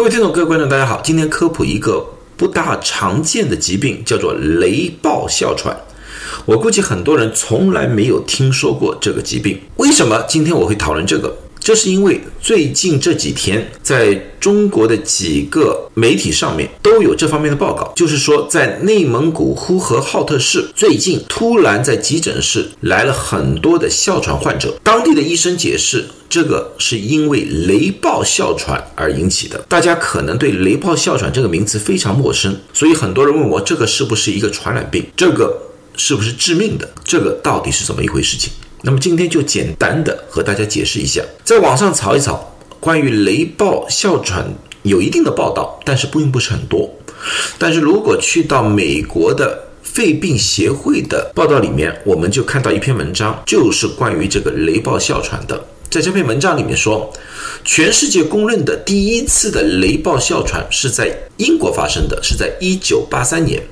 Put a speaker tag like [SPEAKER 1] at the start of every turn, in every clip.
[SPEAKER 1] 各位听众、各位观众，大家好。今天科普一个不大常见的疾病，叫做雷暴哮喘。我估计很多人从来没有听说过这个疾病。为什么今天我会讨论这个？这是因为最近这几天，在中国的几个媒体上面都有这方面的报告，就是说，在内蒙古呼和浩特市，最近突然在急诊室来了很多的哮喘患者。当地的医生解释，这个是因为雷暴哮喘而引起的。大家可能对雷暴哮喘这个名词非常陌生，所以很多人问我，这个是不是一个传染病？这个是不是致命的？这个到底是怎么一回事情？那么今天就简单的和大家解释一下，在网上查一查关于雷暴哮喘有一定的报道，但是并不是很多。但是如果去到美国的肺病协会的报道里面，我们就看到一篇文章，就是关于这个雷暴哮喘的。在这篇文章里面说，全世界公认的第一次的雷暴哮喘是在英国发生的，是在一九八三年，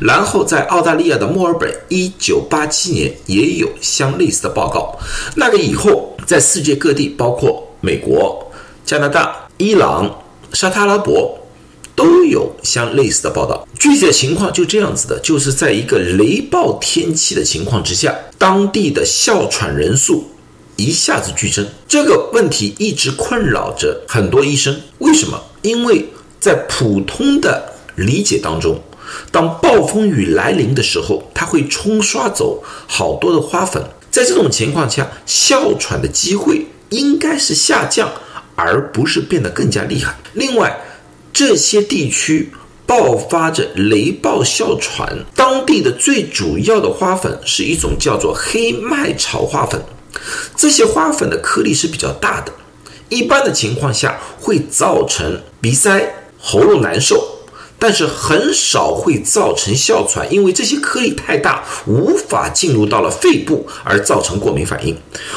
[SPEAKER 1] 然后在澳大利亚的墨尔本，一九八七年也有相类似的报告。那个以后，在世界各地，包括美国、加拿大、伊朗、沙特阿拉伯，都有相类似的报道。具体的情况就这样子的，就是在一个雷暴天气的情况之下，当地的哮喘人数。一下子剧增，这个问题一直困扰着很多医生。为什么？因为在普通的理解当中，当暴风雨来临的时候，它会冲刷走好多的花粉。在这种情况下，哮喘的机会应该是下降，而不是变得更加厉害。另外，这些地区爆发着雷暴哮喘，当地的最主要的花粉是一种叫做黑麦草花粉。这些花粉的颗粒是比较大的，一般的情况下会造成鼻塞、喉咙难受，但是很少会造成哮喘，因为这些颗粒太大，无法进入到了肺部而造成过敏反应。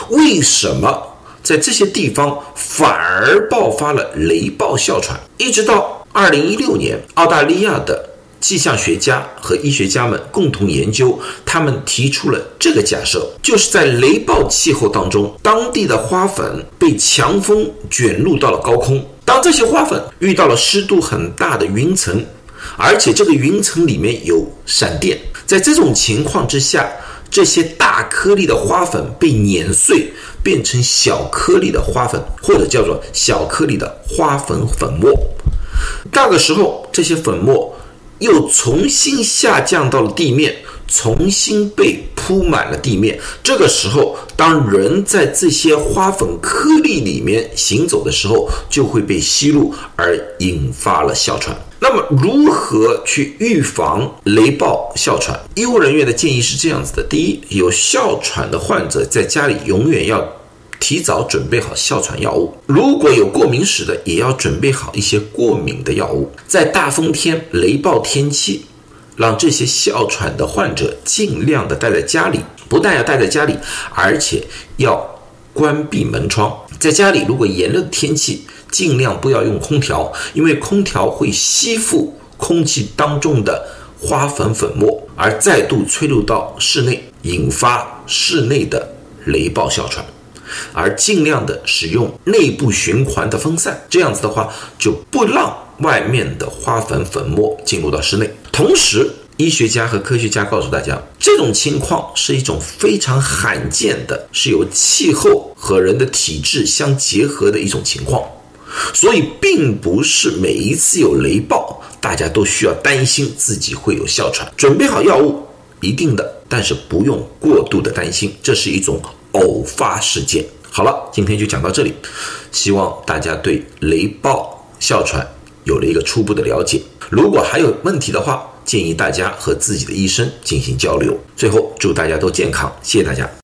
[SPEAKER 1] 为什么在这些地方反而爆发了雷暴哮喘？一直到二零一六年，澳大利亚的。气象学家和医学家们共同研究，他们提出了这个假设，就是在雷暴气候当中，当地的花粉被强风卷入到了高空。当这些花粉遇到了湿度很大的云层，而且这个云层里面有闪电，在这种情况之下，这些大颗粒的花粉被碾碎，变成小颗粒的花粉，或者叫做小颗粒的花粉粉末。那个时候，这些粉末。又重新下降到了地面，重新被铺满了地面。这个时候，当人在这些花粉颗粒里面行走的时候，就会被吸入，而引发了哮喘。那么，如何去预防雷暴哮喘？医务人员的建议是这样子的：第一，有哮喘的患者在家里永远要。提早准备好哮喘药物，如果有过敏史的，也要准备好一些过敏的药物。在大风天、雷暴天气，让这些哮喘的患者尽量的待在家里，不但要待在家里，而且要关闭门窗。在家里，如果炎热的天气，尽量不要用空调，因为空调会吸附空气当中的花粉粉末，而再度吹入到室内，引发室内的雷暴哮喘。而尽量的使用内部循环的风扇，这样子的话就不让外面的花粉粉末进入到室内。同时，医学家和科学家告诉大家，这种情况是一种非常罕见的，是由气候和人的体质相结合的一种情况，所以并不是每一次有雷暴，大家都需要担心自己会有哮喘。准备好药物，一定的，但是不用过度的担心，这是一种。偶发事件，好了，今天就讲到这里，希望大家对雷暴哮喘有了一个初步的了解。如果还有问题的话，建议大家和自己的医生进行交流。最后，祝大家都健康，谢谢大家。